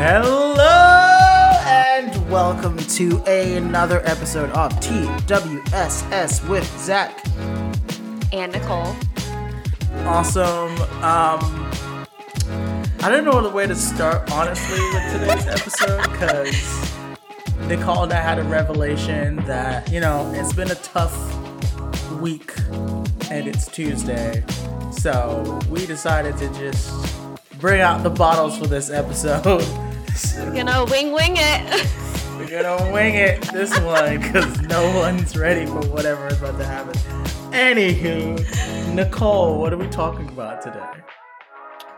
Hello and welcome to another episode of TWSS with Zach. and Nicole. Awesome. Um, I don't know the way to start honestly with today's episode because Nicole and I had a revelation that you know it's been a tough week and it's Tuesday, so we decided to just bring out the bottles for this episode. We're gonna wing wing it. We're gonna wing it this one because no one's ready for whatever is about to happen. Anywho, Nicole, what are we talking about today?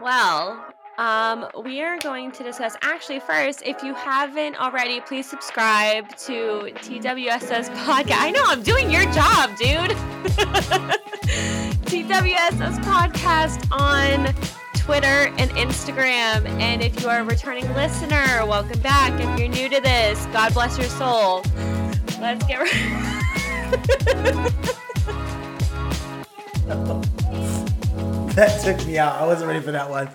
well, um, we are going to discuss. Actually, first, if you haven't already, please subscribe to TWSS podcast. I know I'm doing your job, dude. TWSS podcast on Twitter and Instagram. And if you are a returning listener, welcome back. If you're new to this, God bless your soul. Let's get That took me out. I wasn't ready for that one.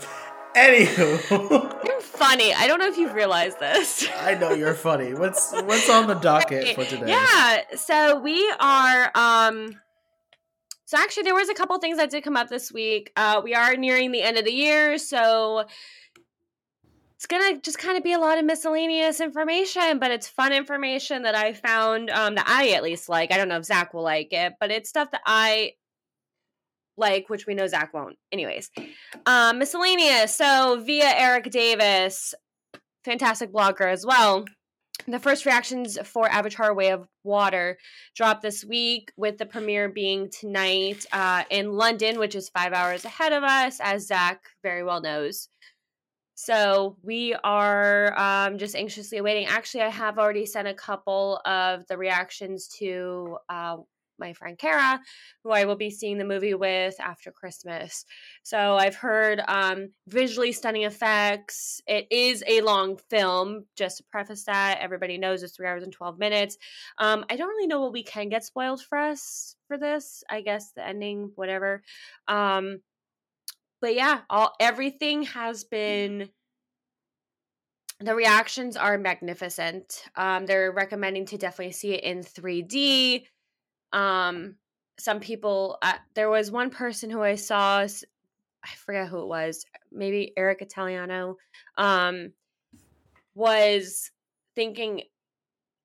Anywho, You're funny. I don't know if you've realized this. I know you're funny. What's what's on the docket for today? Yeah. So we are um so actually there was a couple things that did come up this week. Uh we are nearing the end of the year, so it's gonna just kind of be a lot of miscellaneous information, but it's fun information that I found um that I at least like. I don't know if Zach will like it, but it's stuff that I like, which we know Zach won't. Anyways. Um miscellaneous. So via Eric Davis, fantastic blogger as well. The first reactions for Avatar Way of Water dropped this week, with the premiere being tonight uh, in London, which is five hours ahead of us, as Zach very well knows. So we are um, just anxiously awaiting. Actually, I have already sent a couple of the reactions to uh, my friend Kara, who I will be seeing the movie with after Christmas. So I've heard um, visually stunning effects. It is a long film, just to preface that. Everybody knows it's three hours and 12 minutes. Um, I don't really know what we can get spoiled for us for this. I guess the ending, whatever. Um, but yeah, all everything has been the reactions are magnificent. Um, they're recommending to definitely see it in 3D. Um, some people, uh, there was one person who I saw, I forget who it was, maybe Eric Italiano, um, was thinking,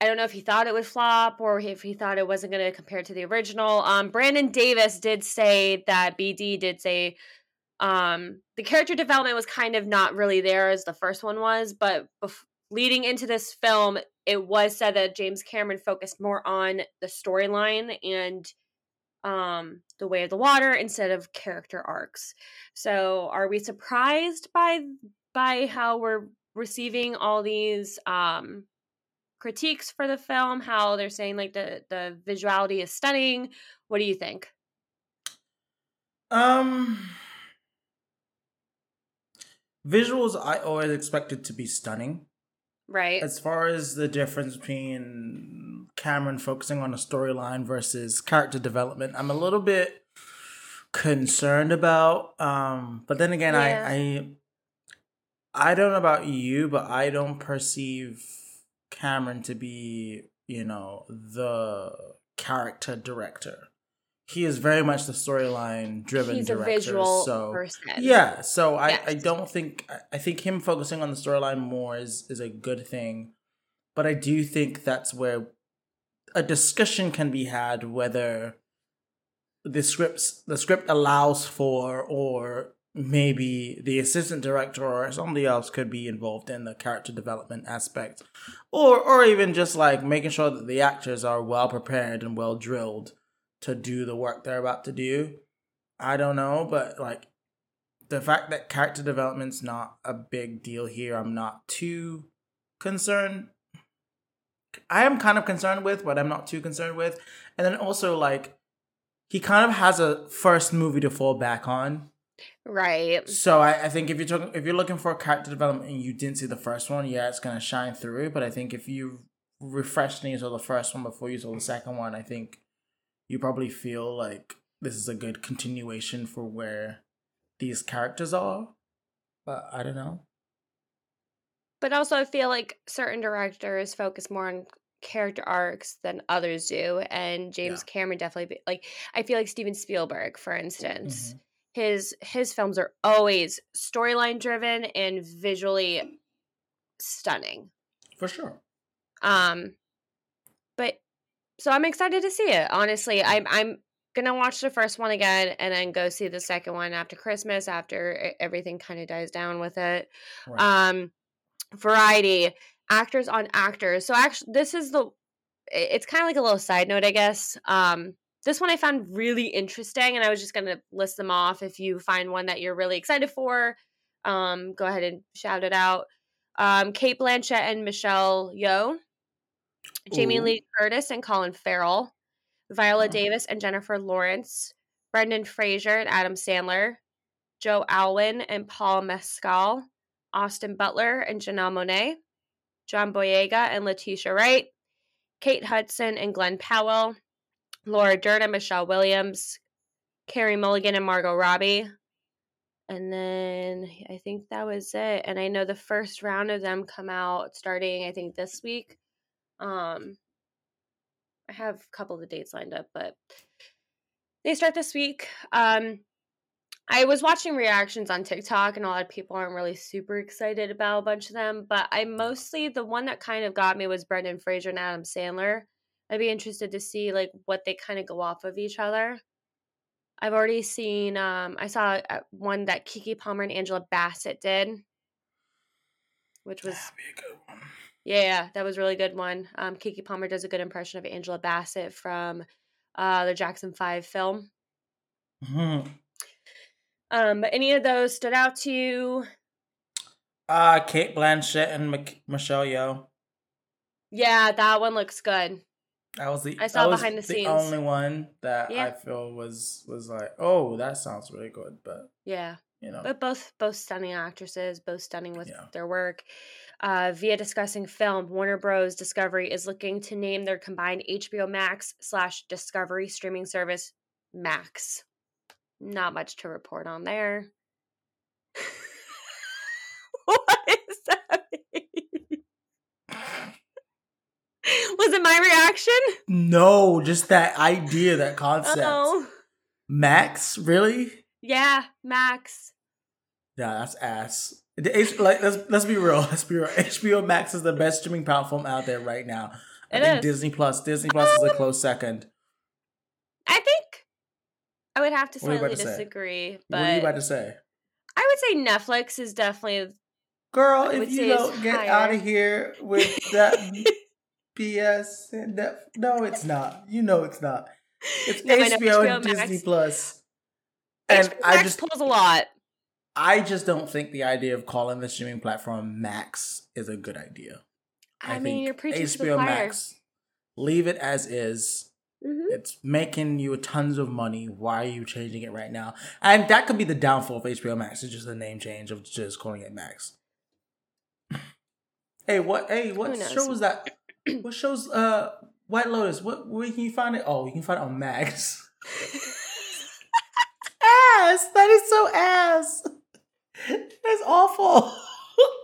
I don't know if he thought it would flop or if he thought it wasn't going to compare to the original. Um, Brandon Davis did say that BD did say um, the character development was kind of not really there as the first one was, but bef- leading into this film, it was said that James Cameron focused more on the storyline and um the way of the water instead of character arcs. So, are we surprised by by how we're receiving all these um critiques for the film? How they're saying like the the visuality is stunning. What do you think? Um, visuals I always expected to be stunning. Right. As far as the difference between Cameron focusing on a storyline versus character development, I'm a little bit concerned about. Um, but then again, Yeah. I, I I don't know about you, but I don't perceive Cameron to be, you know, the character director. He is very much the storyline driven He's a director. visual so person. yeah, so I, I don't think I- I think him focusing on the storyline more is is a good thing, but I do think that's where a discussion can be had whether the scripts the script allows for or maybe the assistant director or somebody else could be involved in the character development aspect or or even just like making sure that the actors are well prepared and well drilled to do the work they're about to do i don't know but like the fact that character development's not a big deal here i'm not too concerned i am kind of concerned with but i'm not too concerned with and then also like he kind of has a first movie to fall back on Right. so I, I think if you're talking if you're looking for character development and you didn't see the first one, yeah, it's gonna shine through. But I think if you refresh and you saw the first one before you saw the second one, I think you probably feel like this is a good continuation for where these characters are. But I don't know. But also, I feel like certain directors focus more on character arcs than others do, and James Yeah. Cameron definitely be, like. I feel like Steven Spielberg, for instance, Mhm. his his films are always storyline driven and visually stunning. For sure. Um, so I'm excited to see it. Honestly, I'm I'm gonna watch the first one again and then go see the second one after Christmas after everything kind of dies down with it. Right. Um, variety actors on actors. So actually, this is the. It's kind of like a little side note, I guess. Um, this one I found really interesting, and I was just gonna list them off. If you find one that you're really excited for, um, go ahead and shout it out. Um, Cate Blanchett and Michelle Yeoh, Jamie Ooh. Lee Curtis and Colin Farrell, Viola Oh. Davis and Jennifer Lawrence, Brendan Fraser and Adam Sandler, Joe Alwyn and Paul Mescal, Austin Butler and Janelle Monáe, John Boyega and Letitia Wright, Kate Hudson and Glen Powell, Laura Dern and Michelle Williams, Carey Mulligan and Margot Robbie. And then I think that was it. And I know the first round of them come out starting, I think, this week. Um, I have a couple of the dates lined up, but they start this week. Um, I was watching reactions on TikTok, and a lot of people aren't really super excited about a bunch of them. But I mostly the one that kind of got me was Brendan Fraser and Adam Sandler. I'd be interested to see like what they kind of go off of each other. I've already seen. Um, I saw uh, one that Keke Palmer and Angela Bassett did, which was yeah, that was a really good one. Um, Keke Palmer does a good impression of Angela Bassett from uh, the Jackson Five film. Mhm. Um, but any of those stood out to you? Uh, Cate Blanchett and Mc- Michelle Yeoh. Yeah, that one looks good. That was the I saw behind the scenes. only one that Yeah. I feel was was like, oh, that sounds really good, but Yeah, you know, but both both stunning actresses, both stunning with Yeah. their work. Uh, via discussing film, Warner Bros. Discovery is looking to name their combined HBO Max slash Discovery streaming service Max. Not much to report on there. what is that? Was it my reaction? no, just that idea, that concept. Oh, Max, really? yeah, Max. Yeah, that's ass. The H- like let's let's be real. Let's be real. HBO Max is the best streaming platform out there right now. I It think is. Disney Plus. Disney Plus is a um, close second. I think I would have to What are you slightly to say? disagree, what are you about to say? I would say Netflix is definitely Girl, if you don't get higher. out of here with that BS and that no, it's not. You know it's not. It's No, HBO, HBO and Max. Disney Plus. And HBO I Max just pulls a lot. I just don't think the idea of calling the streaming platform Max is a good idea. I, mean, you're preaching to the HBO choir. Max. Leave it as is. Mhm. It's making you tons of money. Why are you changing it right now? And that could be the downfall of HBO Max. It's just a name change of just calling it Max. Hey, what? Hey, what show was that? What shows? Uh, White Lotus. What? Where can you find it? Oh, you can find it on Max. ass. That is so ass. That's awful.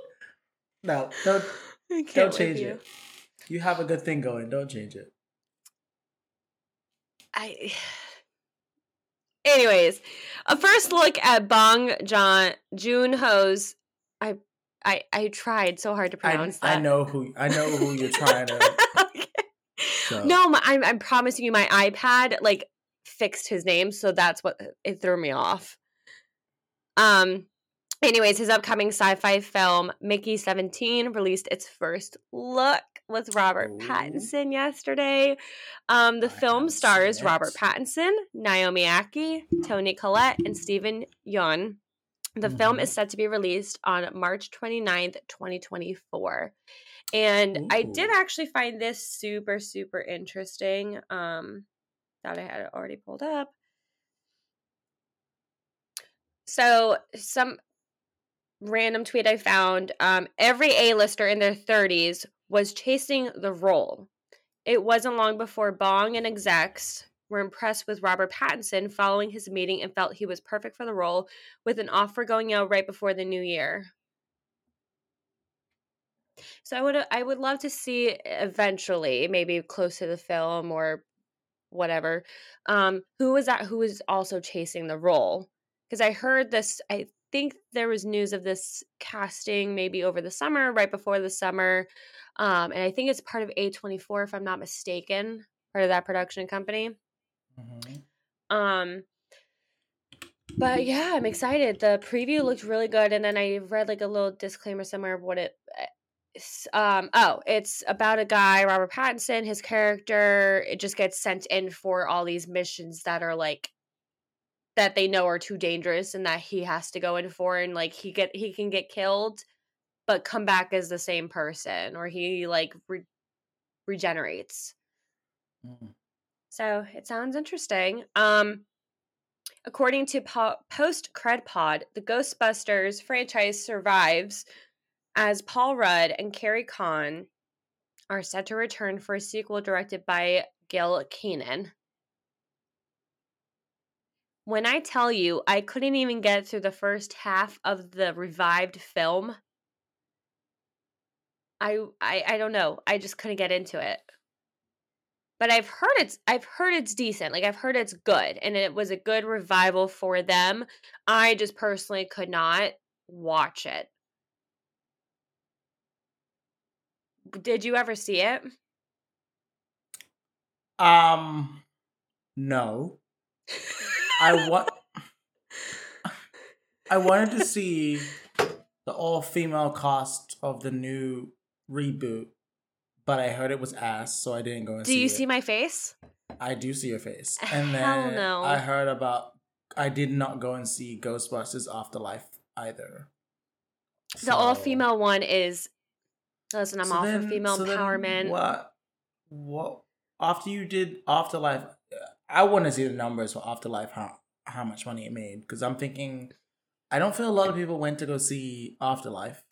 no, don't don't change you. it. You have a good thing going. Don't change it. I. Anyways, a first look at Bong John Jun Ho's. I I I tried so hard to pronounce I that. I know who I know who you're trying to. Okay. So. No, my, I'm I'm promising you, my iPad like fixed his name, so that's what it threw me off. Um. Anyways, his upcoming sci-fi film Mickey 17 released its first look with Robert Ooh. Pattinson yesterday. Um, the I film stars Robert Pattinson, Naomi Ackie, Toni Collette, and Steven Yeun. The film Mhm. is set to be released on March 29th, 2024. And I did actually find this super, super interesting. Um, thought I had it already pulled up. So some random tweet I found, um, every A-lister in their 30s was chasing the role. It wasn't long before Bong and execs were impressed with Robert Pattinson following his meeting and felt he was perfect for the role, with an offer going out right before the new year. So I would I would love to see eventually, maybe close to the film or whatever. Um, who was that? Who was also chasing the role? Because I heard this. I think there was news of this casting maybe over the summer, right before the summer, um, and I think it's part of A twenty four, if I'm not mistaken, part of that production company. Mm-hmm. Um, but yeah, I'm excited. The preview looked really good, and then I read like a little disclaimer somewhere of what it. Eh, um, oh, it's about a guy, Robert Pattinson. His character it just gets sent in for all these missions that are like that they know are too dangerous, and that he has to go in for, and like he get he can get killed, but come back as the same person, or he like re- regenerates. Mm. So it sounds interesting. Um, according to po- Post Cred Pod, the Ghostbusters franchise survives as Paul Rudd and Carrie Coon are set to return for a sequel directed by Gil Kenan. When I tell you I couldn't even get through the first half of the revived film, I I, I don't know. I just couldn't get into it but I've heard it's I've heard it's decent. Like I've heard it's good and it was a good revival for them. I just personally could not watch it. Did you ever see it? Um no. I want I wanted to see the all female cast of the new reboot but I heard it was ass, so I didn't go and do see you it. see my face? I do see your face. And Hell then no. I heard about I did not go and see Ghostbusters Afterlife either. The all female one is listen, I'm So all then- for female so empowerment. What what after you did Afterlife I want to see the numbers for Afterlife how how much money it made because I'm thinking I don't feel a lot of people went to go see Afterlife.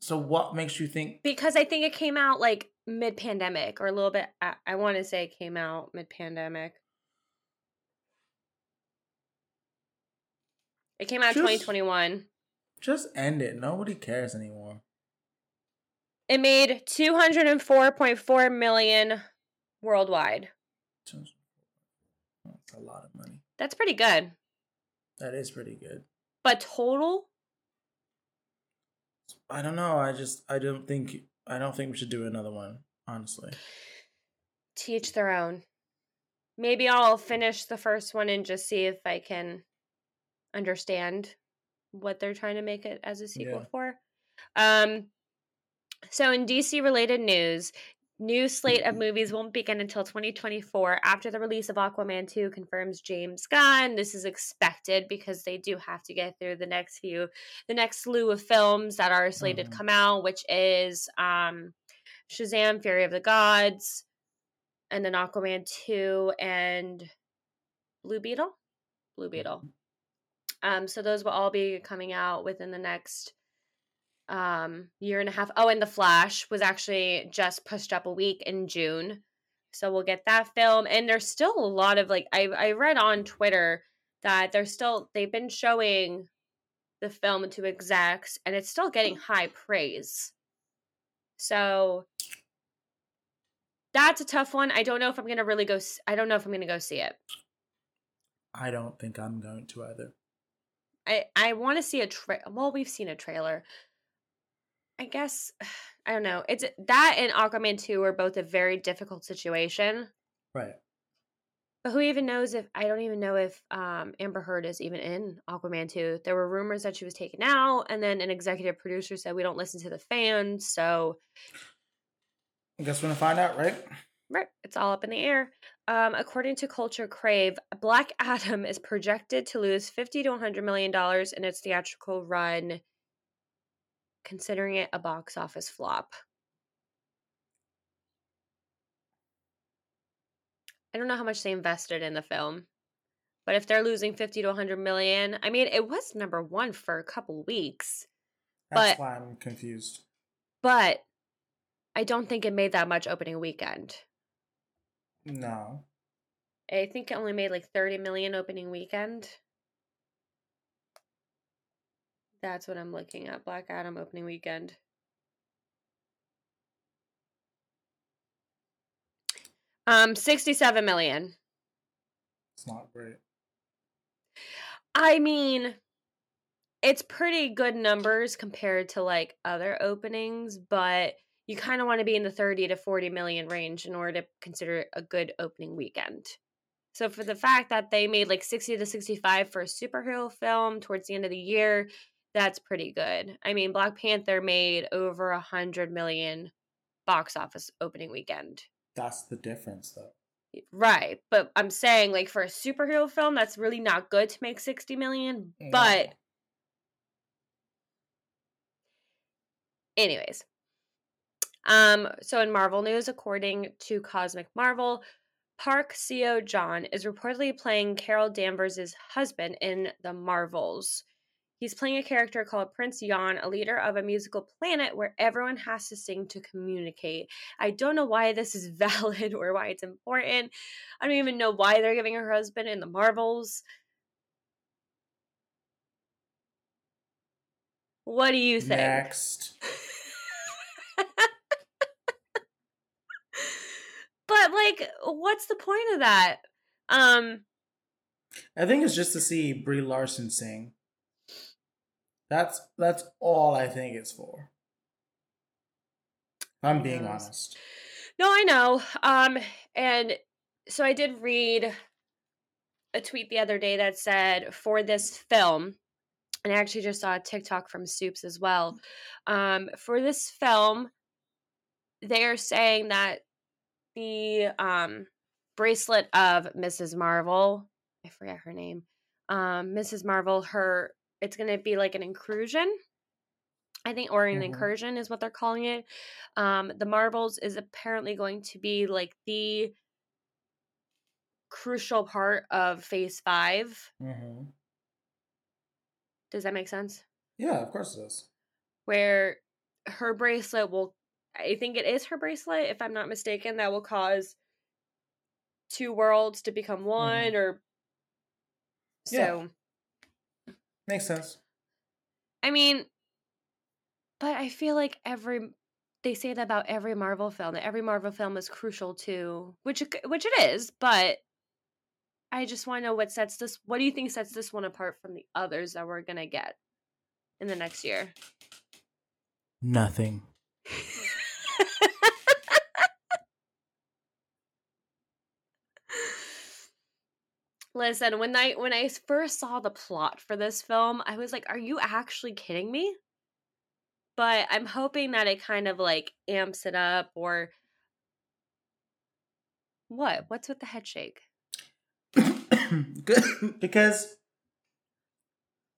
So what makes you think because I think it came out like mid pandemic or a little bit I, I want to say it came out mid pandemic. It came out Just- 2021. just end it? Nobody cares anymore. It made 204.4 million worldwide. Just- a lot of money. That's pretty good. That is pretty good. But total? I don't know. I just I don't think I don't think we should do another one. Honestly, Teach their own. Maybe I'll finish the first one and just see if I can understand what they're trying to make it as a sequel Yeah. for. Um so in DC related news, new slate of movies won't begin until 2024 after the release of Aquaman 2 confirms James Gunn. This is expected because they do have to get through the next few the next slew of films that are slated Mhm. to come out, which is um Shazam Fury of the Gods and then Aquaman 2 and Blue Beetle. Blue Beetle. Um, so those will all be coming out within the next um year and a half. Oh, and The Flash was actually just pushed up a week in June. So we'll get that film. And there's still a lot of like I I read on Twitter that they're still they've been showing the film to execs and it's still getting high praise. So that's a tough one. I don't know if I'm gonna really go. i don't know if I'm gonna go see it. I don't think I'm going to either. I I want to see a tra- well, we've seen a trailer. I guess I don't know. It's that and Aquaman 2 are both a very difficult situation. Right. But who even knows if I don't even know if um Amber Heard is even in Aquaman 2. There were rumors that she was taken out and then an executive producer said we don't listen to the fans, so I guess we're gonna find out, right? Right. It's all up in the air. Um, according to Culture Crave, Black Adam is projected to lose 50 to 100 million dollars in its theatrical run, considering it a box office flop. I don't know how much they invested in the film, but if they're losing 50 to 100 million, I mean, it was number one for a couple weeks, That's But- why I'm confused. but I don't think it made that much opening weekend. No. I think it only made like 30 million opening weekend. That's what I'm looking at. Black Adam opening weekend. Um, 67 million. It's not great. I mean, it's pretty good numbers compared to like other openings, but you kind of want to be in the 30 to 40 million range in order to consider it a good opening weekend. So for the fact that they made like 60 to 65 for a superhero film towards the end of the year, that's pretty good. I mean, Black Panther made over a 100 million box office opening weekend. That's the difference though. Right. But I'm saying like for a superhero film that's really not good to make 60 million, but anyways. Um so in Marvel news according to Cosmic Marvel, Park Seo Joon is reportedly playing Carol Danvers' husband in The Marvels. He's playing a character called Prince Yan, a leader of a musical planet where everyone has to sing to communicate. I don't know why this is valid or why it's important. I don't even know why they're giving her husband in the Marvels. What do you think? Next. but like what's the point of that? Um I think it's just to see Brie Larson sing. That's that's all I think it's for. I'm being honest. No, I know. Um, and so I did read a tweet the other day that said for this film, and I actually just saw a TikTok from Soups as well. Um, for this film, they are saying that the um bracelet of Mrs. Marvel, I forget her name, um, Mrs. Marvel, her it's gonna be like an inclusion. I think, or an Mhm. incursion is what they're calling it. Um, the Marvels is apparently going to be like the crucial part of Phase Five. hmm Does that make sense? Yeah, of course it does. Where her bracelet will, I think it is her bracelet, if I'm not mistaken, that will cause two worlds to become one, or Yeah. So. Makes sense. I mean, but I feel like every they say that about every Marvel film that every Marvel film is crucial to which which it is, but I just want to know what sets this. What do you think sets this one apart from the others that we're gonna get in the next year? Nothing. Listen, when I when I first saw the plot for this film, I was like, "Are you actually kidding me?" But I'm hoping that it kind of like amps it up or what? What's with the head shake? Good because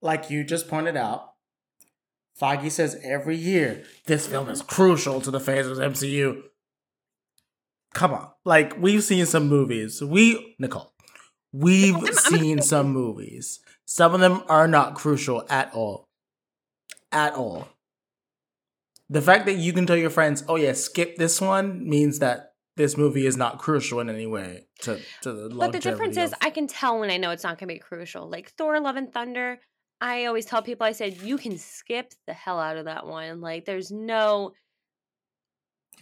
like you just pointed out, Foggy says every year this film is crucial to the phase of the MCU. Come on. Like we've seen some movies. We Nicole. We've I'm- I'm- seen some movies. Some of them are not crucial at all. At all. The fact that you can tell your friends, "Oh yeah, skip this one," means that this movie is not crucial in any way to to the But the difference longevity is, I can tell when I know it's not going to be crucial. Like Thor: Love and Thunder, I always tell people, I said, you can skip the hell out of that one. Like, there's no.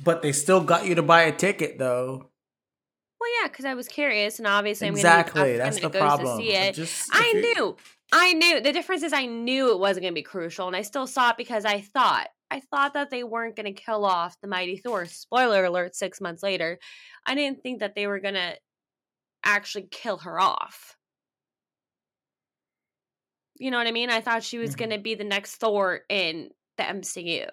But they still got you to buy a ticket, though. Well, yeah, because I was curious, and obviously, I'm exactly, going to that's the problem. to see it. Just, I knew. I knew. The difference is I knew it wasn't going to be crucial, and I still saw it because I thought. I thought that they weren't going to kill off the Mighty Thor. Spoiler alert, six months later. I didn't think that they were going to actually kill her off. You know what I mean? I thought she was Mhm. going to be the next Thor in the MCU.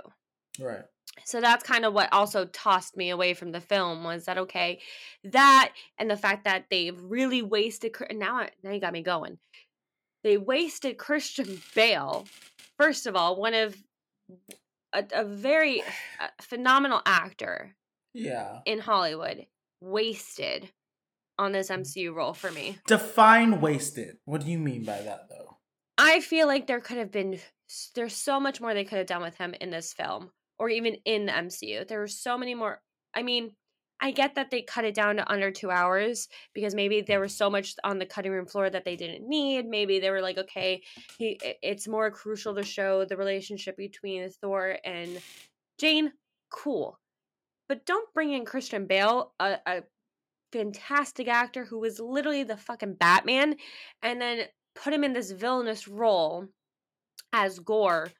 Right. So that's kind of what also tossed me away from the film was that okay, that and the fact that they've really wasted now I- now you got me going. They wasted Christian Bale. First of all, one of a, a very phenomenal actor Yeah. in Hollywood wasted on this mm. MCU role for me. Define wasted. What do you mean by that, though? I feel like there could have been there's so much more they could have done with him in this film or even in the MCU. There were so many more I mean, I get that they cut it down to under 2 hours because maybe there was so much on the cutting room floor that they didn't need. Maybe they were like, okay, he, it's more crucial to show the relationship between Thor and Jane. Cool. But don't bring in Christian Bale, a, a fantastic actor who was literally the fucking Batman and then put him in this villainous role as Gorr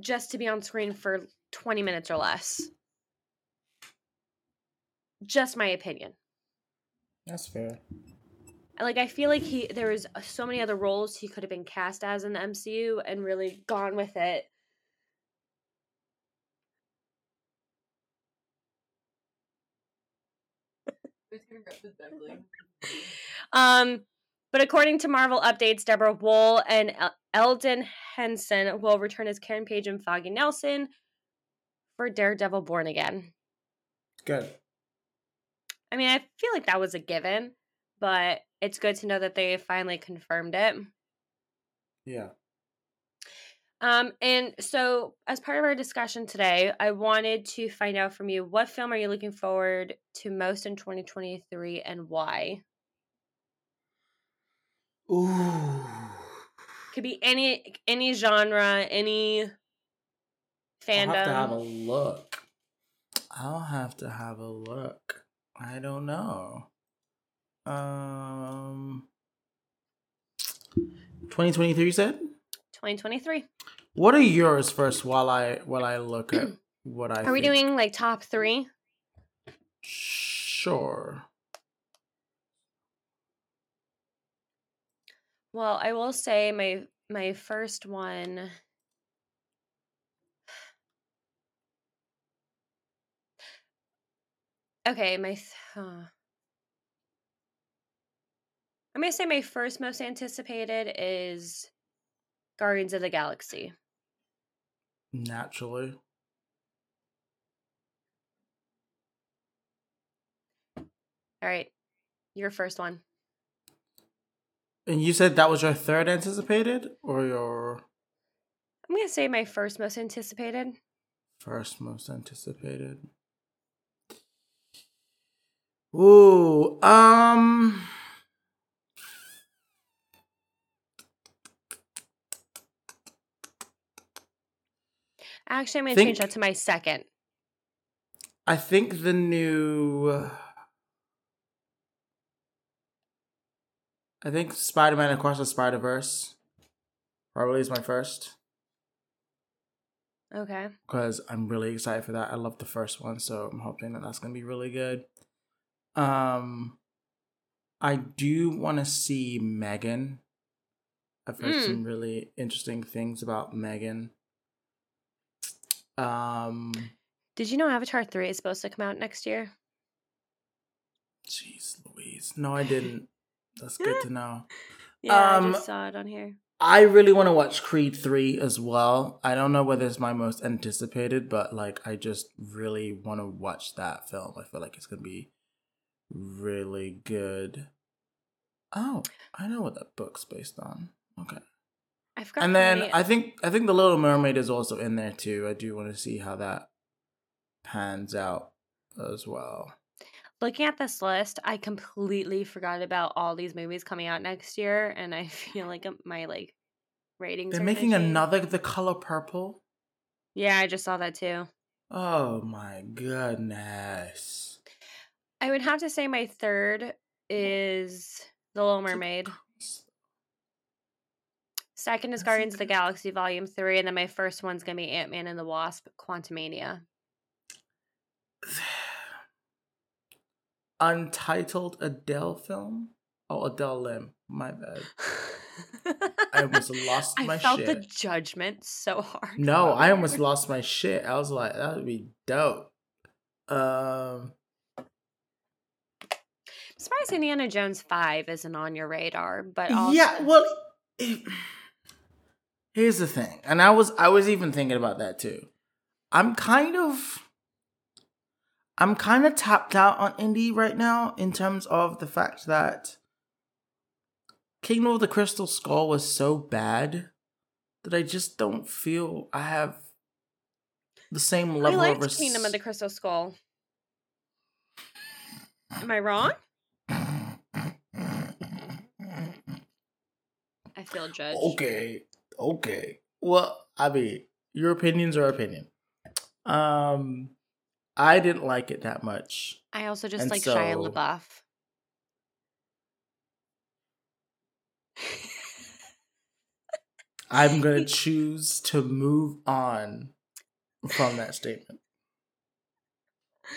just to be on screen for 20 minutes or less. Just my opinion. That's fair. Like I feel like he there was uh, so many other roles he could have been cast as in the MCU and really gone with it. Um, but according to Marvel updates, Deborah Woll and El- Elden Henson will return as Karen Page and Foggy Nelson for Daredevil Born Again. Good. I mean, I feel like that was a given, but it's good to know that they finally confirmed it. Yeah. Um, and so as part of our discussion today, I wanted to find out from you what film are you looking forward to most in 2023 and why? Ooh. Could be any any genre, any fandom. I'll have to have a look. I'll have to have a look. I don't know. Um, 2023 You said. 2023. What are yours first? While I while I look at what I Are we doing like top three? Sure. Well, I will say my my first one. Okay, my. Th- huh. I'm gonna say my first most anticipated is Guardians of the Galaxy. Naturally. All right, your first one. And you said that was your third anticipated or your I'm gonna say my first most anticipated. first most anticipated? Ooh, um Actually, I'm gonna change that to my second. I think the new I think Spider-Man Across the Spider-Verse probably is my first Okay. because I'm really excited for that. I love the first one, so I'm hoping that that's going to be really good. Um I do want to see Megan. I've heard Mm. some really interesting things about Megan. Um Did you know Avatar 3 is supposed to come out next year? Jeez Louise. No, I didn't. That's good to know. Yeah, I Um, just saw it on here. I really want to watch Creed 3 as well. I don't know whether it's my most anticipated, but like I just really want to watch that film. I feel like it's going to be really good. Oh, I know what that book's based on. Okay. I forgot. And then I think I think The Little Mermaid is also in there too. I do want to see how that pans out as well. looking at this list, I completely forgot about all these movies coming out next year, and I feel like my like ratings. They're making another The Color Purple. Yeah, I just saw that too. Oh my goodness. I would have to say my third is The Little Mermaid. Second is Guardians of the. Galaxy Volume Three, and then my first one's gonna be Ant Man and the Wasp: Quantumania. Untitled Adele film? Oh, Adele Lim. My bad. I almost lost I my shit. I felt the judgment so hard. No, I almost lost my shit. I was like, that would be dope. Um, surprised Indiana Jones Five isn't on your radar, but also, yeah. Well, it- here's the thing, and I was I was even thinking about that too. I'm kind of, I'm kind of tapped out on indie right now in terms of the fact that Kingdom of the Crystal Skull was so bad that I just don't feel I have the same I level liked of res- Kingdom of the Crystal Skull. Am I wrong? Feel judged. Okay, okay. Well, I mean, your opinions are opinion. Um, I didn't like it that much. I also just And like Shia LaBeouf. I'm gonna choose to move on from that statement. I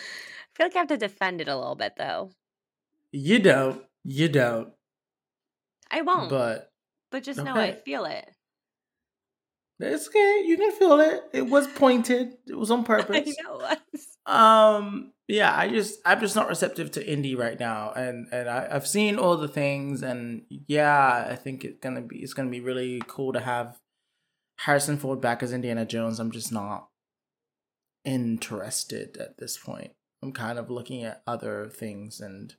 feel like I have to defend it a little bit though. You don't. You don't. I won't, but, But just know I feel it. it's okay. You can feel it. It was pointed. It was on I purpose. know it was. Um. Yeah. I just. I'm just not receptive to indie right now, and and I, I've seen all the things, and yeah, I think it's gonna be it's gonna be really cool to have Harrison Ford back as Indiana Jones. I'm just not interested at this point. I'm kind of looking at other things, and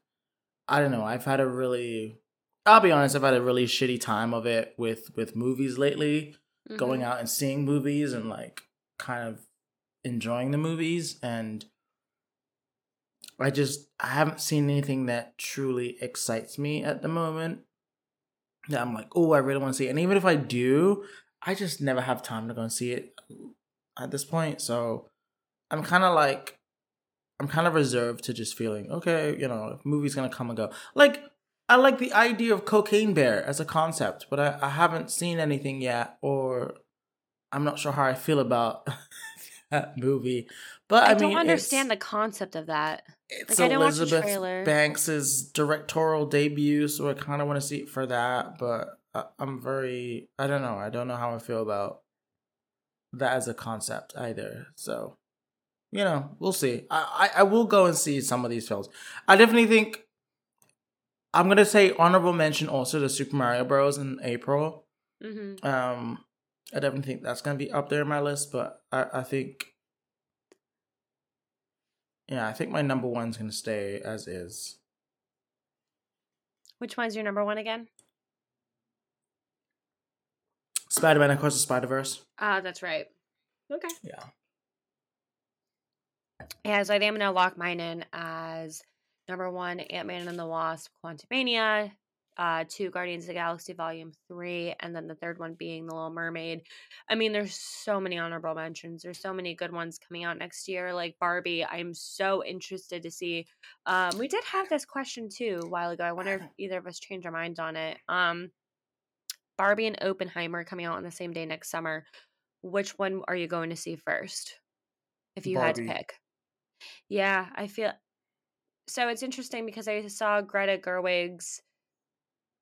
I don't know. I've had a really. I'll be honest. I've had a really shitty time of it with with movies lately going Mhm. out and seeing movies and like kind of enjoying the movies and I just I haven't seen anything that truly excites me at the moment. That I'm like, oh, I really want to see it. And even if I do, I just never have time to go and see it at this point. So I'm kind of like, I'm kind of reserved to just feeling, okay, you know, movie's gonna come and go. Like, I like the idea of Cocaine Bear as a concept, but I, I haven't seen anything yet, or I'm not sure how I feel about that movie. But I, I, don't understand the concept of that. it's like, I didn't watch the Elizabeth. Banks's directorial debut, so I kind of want to see it for that. But I, I'm very, I don't know, I don't know how I feel about that as a concept either. So, you know, we'll see. I, I, I will go and see some of these films. I definitely think I'm gonna say honorable mention also to Super Mario Bros. in April. hmm Um, I definitely think that's gonna be up there in my list, but I, I think, yeah, I think my number one's gonna stay as is. Which one's your number one again? Spider Man Across the Spider Verse. Ah, that's right. Okay. Yeah. Yeah, so I think I'm gonna lock mine in as number one, Ant Man and the Wasp, Quantumania, uh, two, Guardians of the Galaxy Volume Three, and then the third one being The Little Mermaid. I mean, there's so many honorable mentions. There's so many good ones coming out next year, like Barbie. I'm so interested to see. Um, we did have this question too a while ago. I wonder if either of us changed our minds on it. Um, Barbie and Oppenheimer coming out on the same day next summer. Which one are you going to see first? If you had to pick. Yeah, I feel so it's interesting because I saw Greta Gerwig's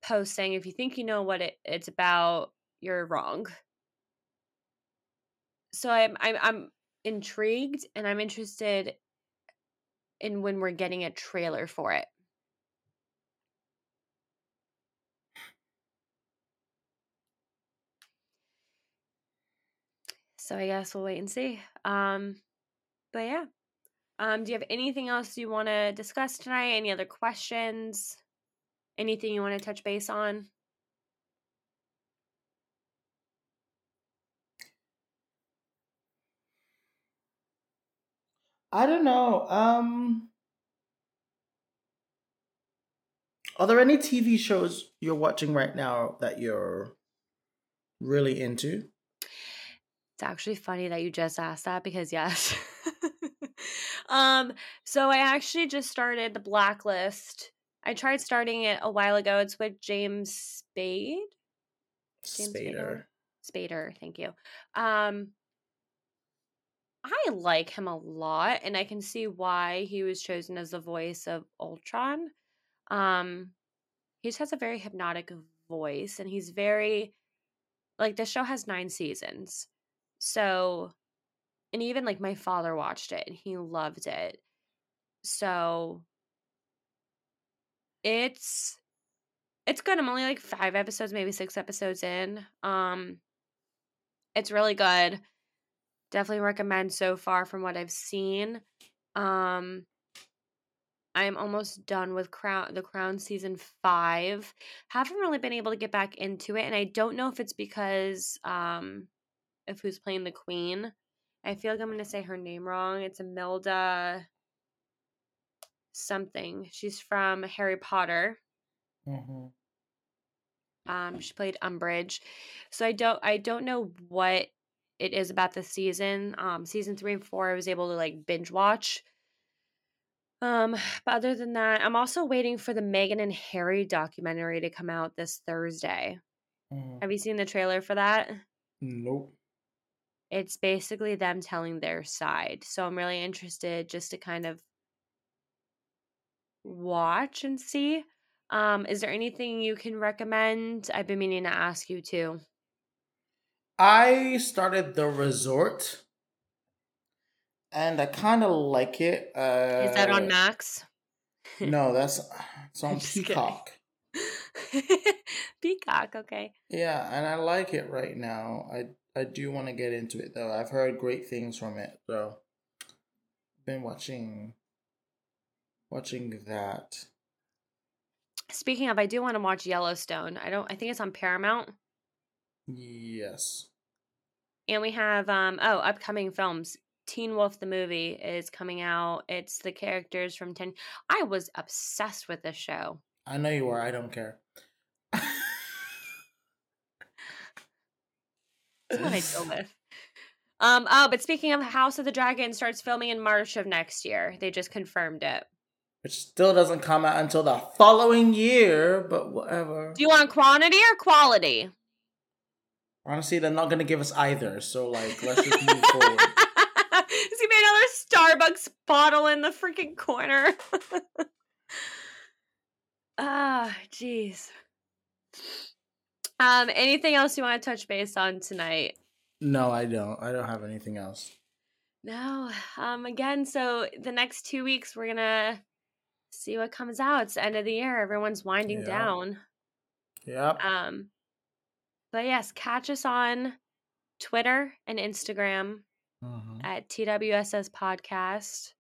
post saying if you think you know what it, it's about, you're wrong. So I'm I'm I'm intrigued and I'm interested in when we're getting a trailer for it. So I guess we'll wait and see. Um but yeah. Um, do you have anything else you want to discuss tonight? Any other questions? Anything you want to touch base on? I don't know. Um, are there any TV shows you're watching right now that you're really into? It's actually funny that you just asked that because yes. um, so I actually just started the blacklist. I tried starting it a while ago. It's with James Spade. James Spader. Spader, thank you. Um I like him a lot and I can see why he was chosen as the voice of Ultron. Um he just has a very hypnotic voice and he's very like the show has 9 seasons. So and even like my father watched it and he loved it. So it's it's good. I'm only like 5 episodes, maybe 6 episodes in. Um it's really good. Definitely recommend so far from what I've seen. Um I'm almost done with Crown the Crown season 5. Haven't really been able to get back into it and I don't know if it's because um of who's playing the queen. I feel like I'm going to say her name wrong. It's Imelda something. She's from Harry Potter. Mm-hmm. Um, she played Umbridge. So I don't I don't know what it is about the season. Um, season three and four I was able to like binge watch. Um, but other than that, I'm also waiting for the Meghan and Harry documentary to come out this Thursday. Mm, Have you seen the trailer for that? Nope. It's basically them telling their side. So I'm really interested just to kind of watch and see. Um, is there anything you can recommend? I've been meaning to ask you too. I started the resort, and I kind of like it. Uh, Is that on Max? No, that's it's on Peacock. Peacock, okay. Yeah, and I like it right now. I I do want to get into it though. I've heard great things from it, so been watching watching that. Speaking of, I do want to watch Yellowstone. I don't I think it's on Paramount. Yes. And we have um oh, upcoming films. Teen Wolf the movie is coming out. It's the characters from 10 I was obsessed with this show. I know you are. I don't care. That's what I deal with. Um oh, but speaking of House of the Dragon starts filming in March of next year. They just confirmed it. Which still doesn't come out until the following year, but whatever. Do you want quantity or quality? Honestly, they're not gonna give us either. So like, let's just move forward. Is he made another Starbucks bottle in the freaking corner? Ah, jeez. Um, anything else you want to touch base on tonight? No, I don't. I don't have anything else. No. Um, again, so the next two weeks we're gonna see what comes out. It's the end of the year. Everyone's winding Yeah. down. Yep. Um, but yes, catch us on Twitter and Instagram Mhm. at TWSS Podcast,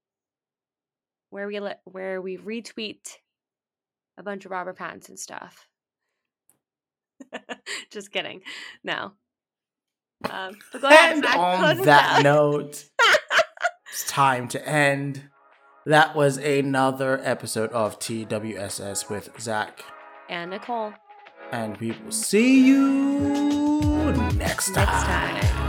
where we let where we retweet a bunch of Robert Pattinson stuff. Just kidding. No. Um, but go ahead, And on that note, it's time to end. That was another episode of TWSS with Zach. and Nicole. And we will see you next time. Next time.